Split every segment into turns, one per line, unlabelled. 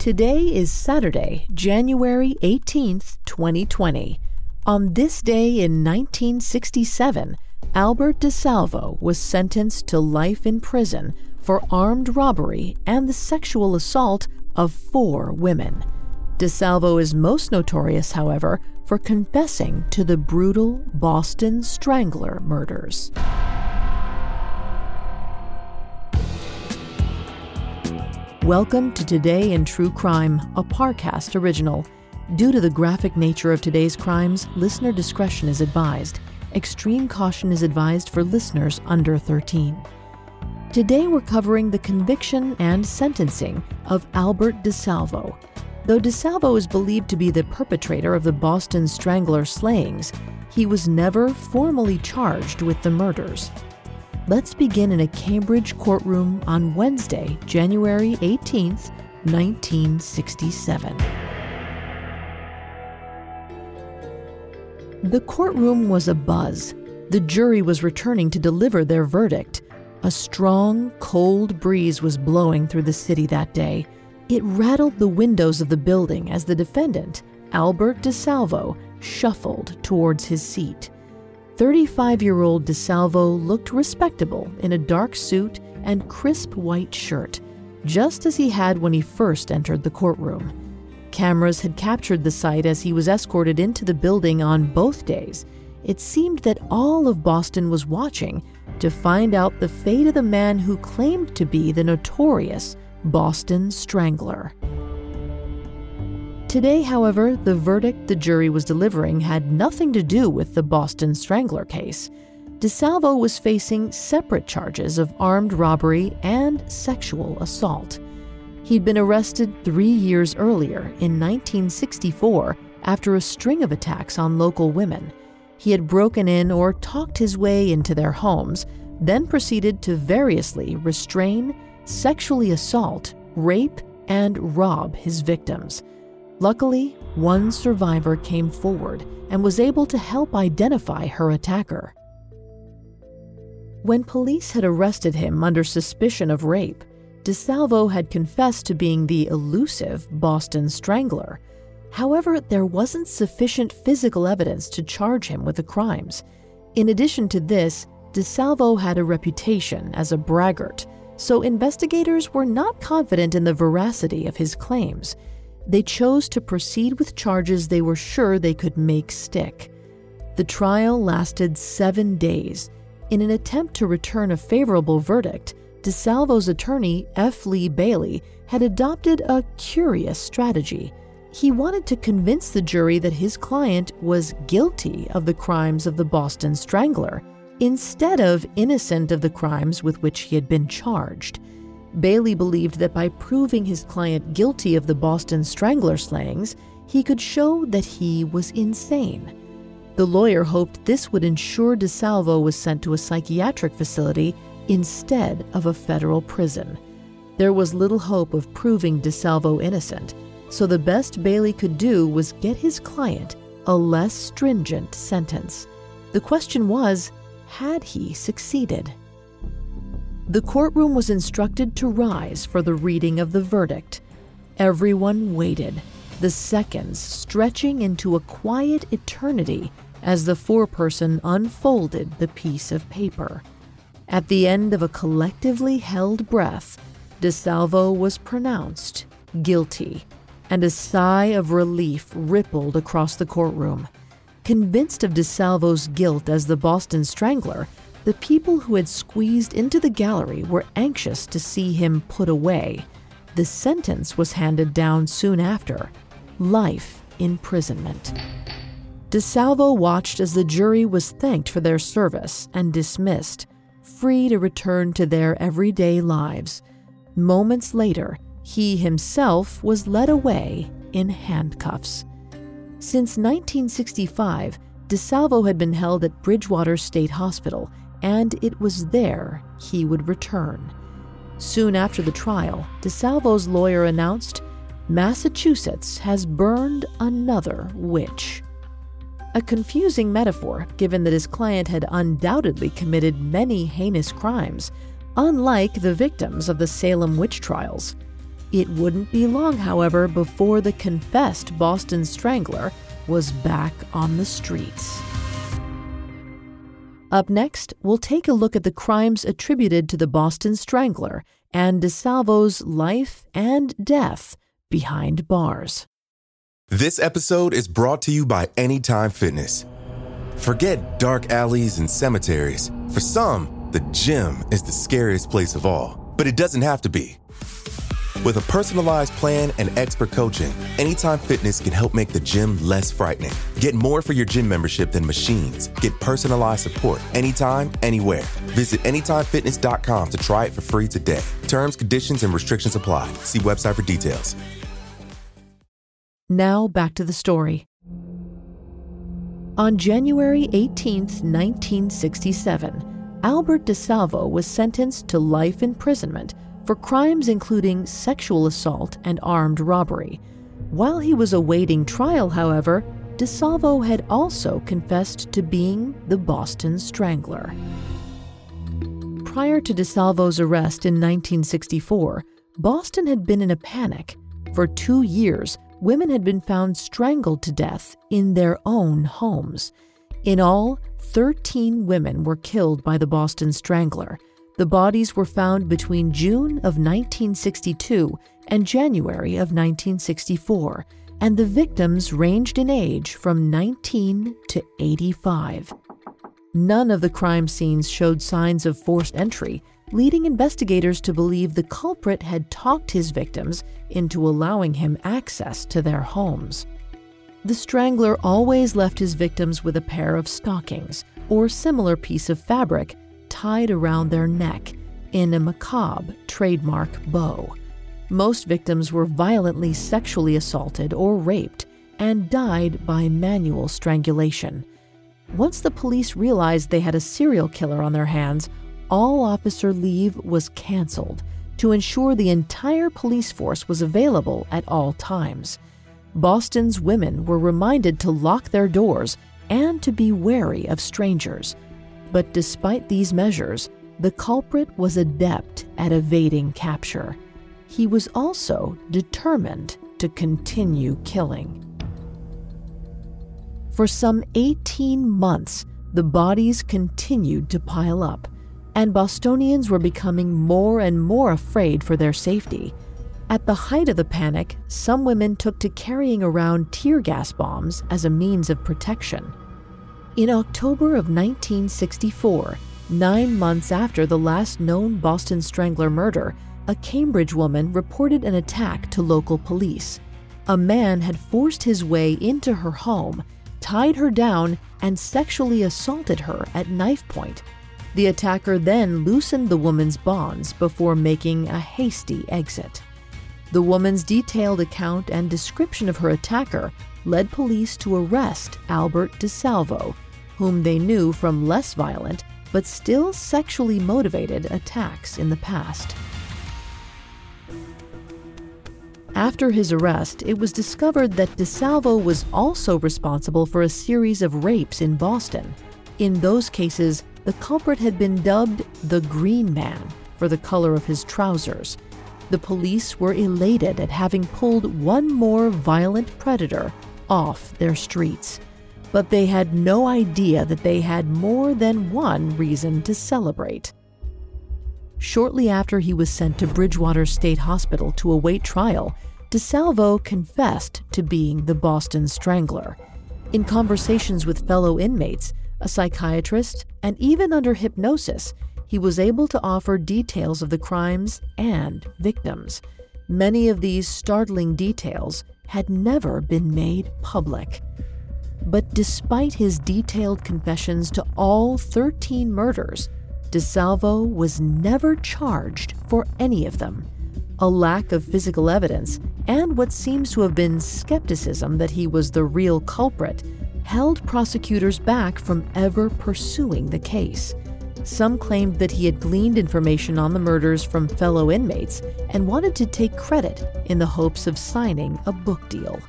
Today is Saturday, January 18th, 2020. On this day in 1967, Albert DeSalvo was sentenced to life in prison for armed robbery and the sexual assault of four women. DeSalvo is most notorious, however, for confessing to the brutal Boston Strangler murders. Welcome to Today in True Crime, a Parcast original. Due to the graphic nature of today's crimes, listener discretion is advised. Extreme caution is advised for listeners under 13. Today we're covering the conviction and sentencing of Albert DeSalvo. Though DeSalvo is believed to be the perpetrator of the Boston Strangler slayings, he was never formally charged with the murders. Let's begin in a Cambridge courtroom on Wednesday, January 18, 1967. The courtroom was abuzz. The jury was returning to deliver their verdict. A strong, cold breeze was blowing through the city that day. It rattled the windows of the building as the defendant, Albert DeSalvo, shuffled towards his seat. 35 year old DeSalvo looked respectable in a dark suit and crisp white shirt, just as he had when he first entered the courtroom. Cameras had captured the sight as he was escorted into the building on both days. It seemed that all of Boston was watching to find out the fate of the man who claimed to be the notorious Boston Strangler. Today, however, the verdict the jury was delivering had nothing to do with the Boston Strangler case. DeSalvo was facing separate charges of armed robbery and sexual assault. He'd been arrested three years earlier, in 1964, after a string of attacks on local women. He had broken in or talked his way into their homes, then proceeded to variously restrain, sexually assault, rape, and rob his victims. Luckily, one survivor came forward and was able to help identify her attacker. When police had arrested him under suspicion of rape, DeSalvo had confessed to being the elusive Boston Strangler. However, there wasn't sufficient physical evidence to charge him with the crimes. In addition to this, DeSalvo had a reputation as a braggart, so investigators were not confident in the veracity of his claims. They chose to proceed with charges they were sure they could make stick. The trial lasted seven days. In an attempt to return a favorable verdict, DeSalvo's attorney, F. Lee Bailey, had adopted a curious strategy. He wanted to convince the jury that his client was guilty of the crimes of the Boston Strangler, instead of innocent of the crimes with which he had been charged. Bailey believed that by proving his client guilty of the Boston Strangler slayings, he could show that he was insane. The lawyer hoped this would ensure DeSalvo was sent to a psychiatric facility instead of a federal prison. There was little hope of proving DeSalvo innocent, so the best Bailey could do was get his client a less stringent sentence. The question was had he succeeded? The courtroom was instructed to rise for the reading of the verdict. Everyone waited, the seconds stretching into a quiet eternity as the foreperson unfolded the piece of paper. At the end of a collectively held breath, DeSalvo was pronounced guilty, and a sigh of relief rippled across the courtroom. Convinced of DeSalvo's guilt as the Boston Strangler, the people who had squeezed into the gallery were anxious to see him put away. The sentence was handed down soon after life imprisonment. DeSalvo watched as the jury was thanked for their service and dismissed free to return to their everyday lives. Moments later, he himself was led away in handcuffs. Since 1965, DeSalvo had been held at Bridgewater State Hospital, and it was there he would return. Soon after the trial, DeSalvo's lawyer announced Massachusetts has burned another witch. A confusing metaphor, given that his client had undoubtedly committed many heinous crimes, unlike the victims of the Salem witch trials. It wouldn't be long, however, before the confessed Boston Strangler was back on the streets. Up next, we'll take a look at the crimes attributed to the Boston Strangler and DeSalvo's life and death behind bars.
This episode is brought to you by Anytime Fitness. Forget dark alleys and cemeteries. For some, the gym is the scariest place of all, but it doesn't have to be. With a personalized plan and expert coaching, Anytime Fitness can help make the gym less frightening. Get more for your gym membership than machines. Get personalized support anytime, anywhere. Visit AnytimeFitness.com to try it for free today. Terms, conditions, and restrictions apply. See website for details.
Now back to the story. On January 18, 1967, Albert DeSalvo was sentenced to life imprisonment for crimes including sexual assault and armed robbery. While he was awaiting trial, however, DeSalvo had also confessed to being the Boston Strangler. Prior to DeSalvo's arrest in 1964, Boston had been in a panic. For two years, women had been found strangled to death in their own homes. In all, 13 women were killed by the Boston Strangler. The bodies were found between June of 1962 and January of 1964, and the victims ranged in age from 19 to 85. None of the crime scenes showed signs of forced entry, leading investigators to believe the culprit had talked his victims into allowing him access to their homes. The strangler always left his victims with a pair of stockings or similar piece of fabric tied around their neck in a macabre trademark bow. Most victims were violently sexually assaulted or raped and died by manual strangulation. Once the police realized they had a serial killer on their hands, all officer leave was canceled to ensure the entire police force was available at all times. Boston's women were reminded to lock their doors and to be wary of strangers. But despite these measures, the culprit was adept at evading capture. He was also determined to continue killing. For some 18 months, the bodies continued to pile up and Bostonians were becoming more and more afraid for their safety. At the height of the panic, some women took to carrying around tear gas bombs as a means of protection. In October of 1964, nine months after the last known Boston Strangler murder, a Cambridge woman reported an attack to local police. A man had forced his way into her home, tied her down, and sexually assaulted her at knife point the attacker then loosened the woman's bonds before making a hasty exit. The woman's detailed account and description of her attacker led police to arrest Albert DeSalvo, whom they knew from less violent but still sexually motivated attacks in the past. After his arrest, it was discovered that DeSalvo was also responsible for a series of rapes in Boston. In those cases, the culprit had been dubbed the Green Man for the color of his trousers. The police were elated at having pulled one more violent predator off their streets. But they had no idea that they had more than one reason to celebrate. Shortly after he was sent to Bridgewater State Hospital to await trial, DeSalvo confessed to being the Boston Strangler. In conversations with fellow inmates, a psychiatrist, and even under hypnosis, he was able to offer details of the crimes and victims. Many of these startling details had never been made public. But despite his detailed confessions to all 13 murders, DeSalvo was never charged for any of them. a lack of physical evidence, and what seems to have been skepticism that he was the real culprit held prosecutors back from ever pursuing the case. Some claimed that he had gleaned information on the murders from fellow inmates and wanted to take credit in the hopes of signing a book deal.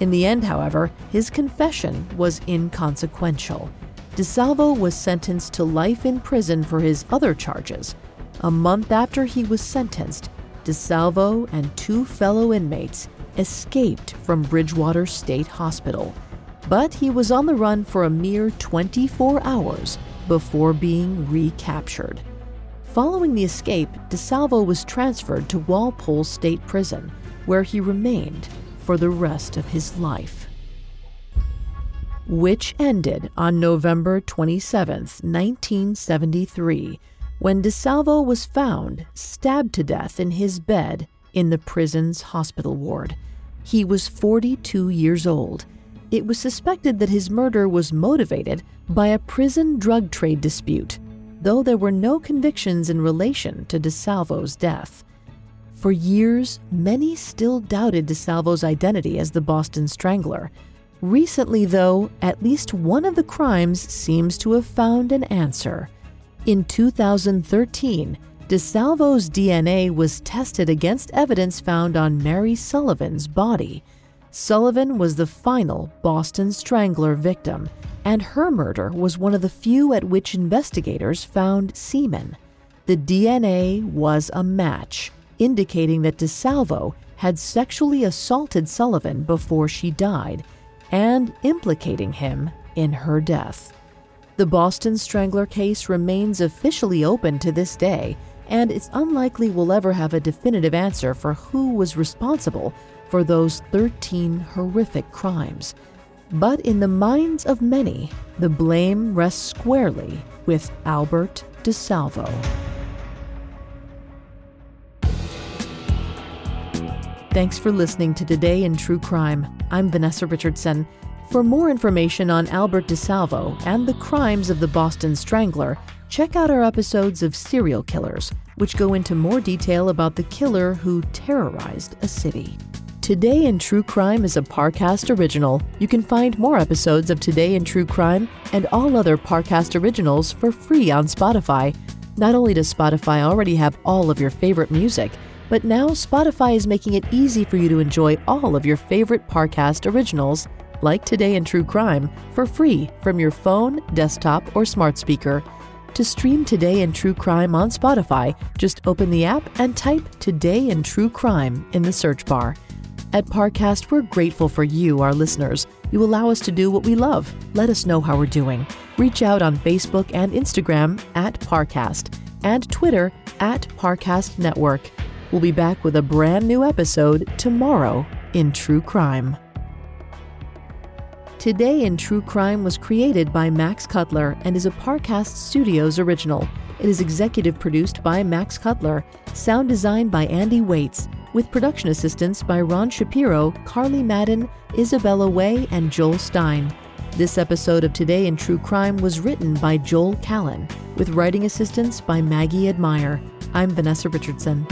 In the end, however, his confession was inconsequential. DeSalvo was sentenced to life in prison for his other charges. A month after he was sentenced, DeSalvo and two fellow inmates escaped from Bridgewater State Hospital. But he was on the run for a mere 24 hours before being recaptured. Following the escape, DeSalvo was transferred to Walpole State Prison, where he remained for the rest of his life. Which ended on November 27, 1973, when DeSalvo was found stabbed to death in his bed in the prison's hospital ward. He was 42 years old. It was suspected that his murder was motivated by a prison drug trade dispute, though there were no convictions in relation to DeSalvo's death. For years, many still doubted DeSalvo's identity as the Boston Strangler. Recently, though, at least one of the crimes seems to have found an answer. In 2013, DeSalvo's DNA was tested against evidence found on Mary Sullivan's body. Sullivan was the final Boston Strangler victim, and her murder was one of the few at which investigators found semen. The DNA was a match, indicating that DeSalvo had sexually assaulted Sullivan before she died and implicating him in her death. The Boston Strangler case remains officially open to this day, and it's unlikely we'll ever have a definitive answer for who was responsible for those 13 horrific crimes. But in the minds of many, the blame rests squarely with Albert DeSalvo. Thanks for listening to Today in True Crime. I'm Vanessa Richardson. For more information on Albert DeSalvo and the crimes of the Boston Strangler, check out our episodes of Serial Killers, which go into more detail about the killer who terrorized a city. Today in True Crime is a Parcast original. You can find more episodes of Today in True Crime and all other Parcast originals for free on Spotify. Not only does Spotify already have all of your favorite music, but now Spotify is making it easy for you to enjoy all of your favorite Parcast originals, like Today in True Crime, for free from your phone, desktop, or smart speaker. To stream Today in True Crime on Spotify, just open the app and type Today in True Crime in the search bar. At Parcast, we're grateful for you, our listeners. You allow us to do what we love. Let us know how we're doing. Reach out on Facebook and Instagram at Parcast and Twitter at Parcast Network. We'll be back with a brand new episode tomorrow in True Crime. Today in True Crime was created by Max Cutler and is a Parcast Studios original. It is executive produced by Max Cutler, sound designed by Andy Waits with production assistance by Ron Shapiro, Carly Madden, Isabella Way, and Joel Stein. This episode of Today in True Crime was written by Joel Callan, with writing assistance by Maggie Admire. I'm Vanessa Richardson.